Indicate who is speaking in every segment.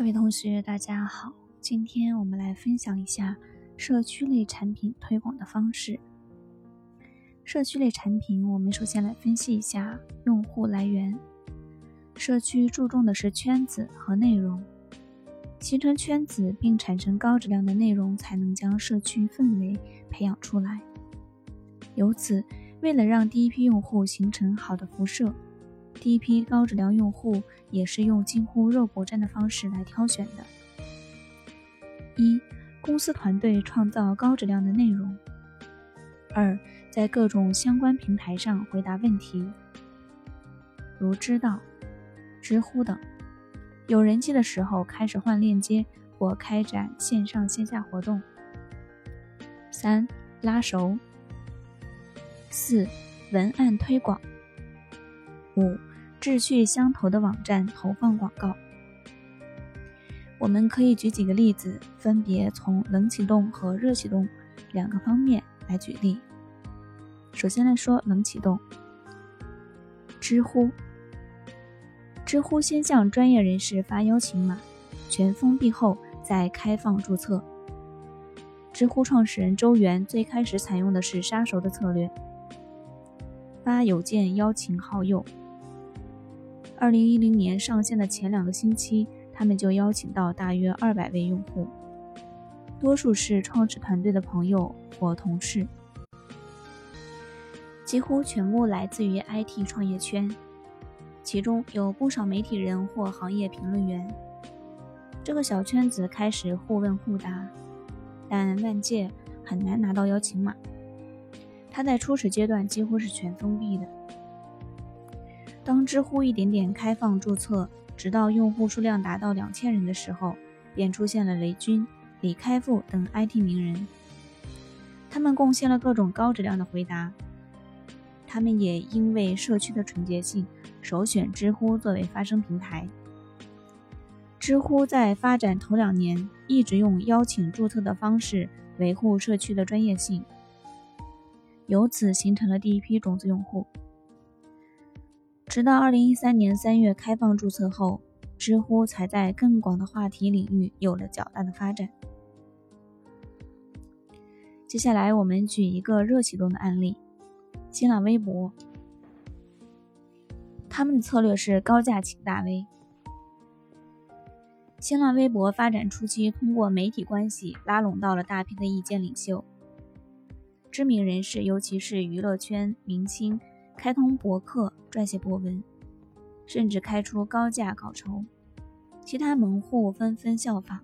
Speaker 1: 各位同学，大家好，今天我们来分享一下社区类产品推广的方式。社区类产品，我们首先来分析一下用户来源。社区注重的是圈子和内容，形成圈子并产生高质量的内容，才能将社区氛围培养出来。由此，为了让第一批用户形成好的辐射。第一批高质量用户也是用近乎肉搏战的方式来挑选的。一、公司团队创造高质量的内容；二、在各种相关平台上回答问题，如知道、知乎等。有人气的时候开始换链接或开展线上线下活动。三、拉熟；四、文案推广；五。志趣相投的网站投放广告，我们可以举几个例子，分别从冷启动和热启动两个方面来举例。首先来说冷启动，知乎，知乎先向专业人士发邀请码，全封闭后再开放注册。知乎创始人周源最开始采用的是杀熟的策略，发邮件邀请好友。二零一零年上线的前两个星期，他们就邀请到大约二百位用户，多数是创始团队的朋友或同事，几乎全部来自于 IT 创业圈，其中有不少媒体人或行业评论员。这个小圈子开始互问互答，但万界很难拿到邀请码，它在初始阶段几乎是全封闭的。当知乎一点点开放注册，直到用户数量达到两千人的时候，便出现了雷军、李开复等 IT 名人，他们贡献了各种高质量的回答。他们也因为社区的纯洁性，首选知乎作为发声平台。知乎在发展头两年，一直用邀请注册的方式维护社区的专业性，由此形成了第一批种子用户。直到二零一三年三月开放注册后，知乎才在更广的话题领域有了较大的发展。接下来，我们举一个热启动的案例：新浪微博。他们的策略是高价请大 V。新浪微博发展初期，通过媒体关系拉拢到了大批的意见领袖、知名人士，尤其是娱乐圈明星。开通博客撰写博文，甚至开出高价稿酬，其他门户纷纷效仿。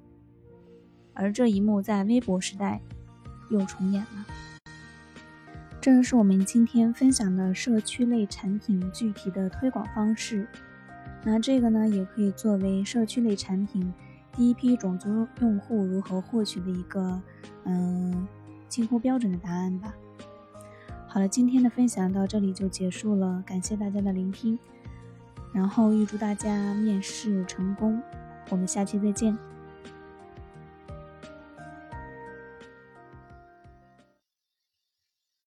Speaker 1: 而这一幕在微博时代又重演了。这是我们今天分享的社区类产品具体的推广方式。那这个呢，也可以作为社区类产品第一批种族用户如何获取的一个嗯近乎标准的答案吧。好了，今天的分享到这里就结束了，感谢大家的聆听，然后预祝大家面试成功，我们下期再见。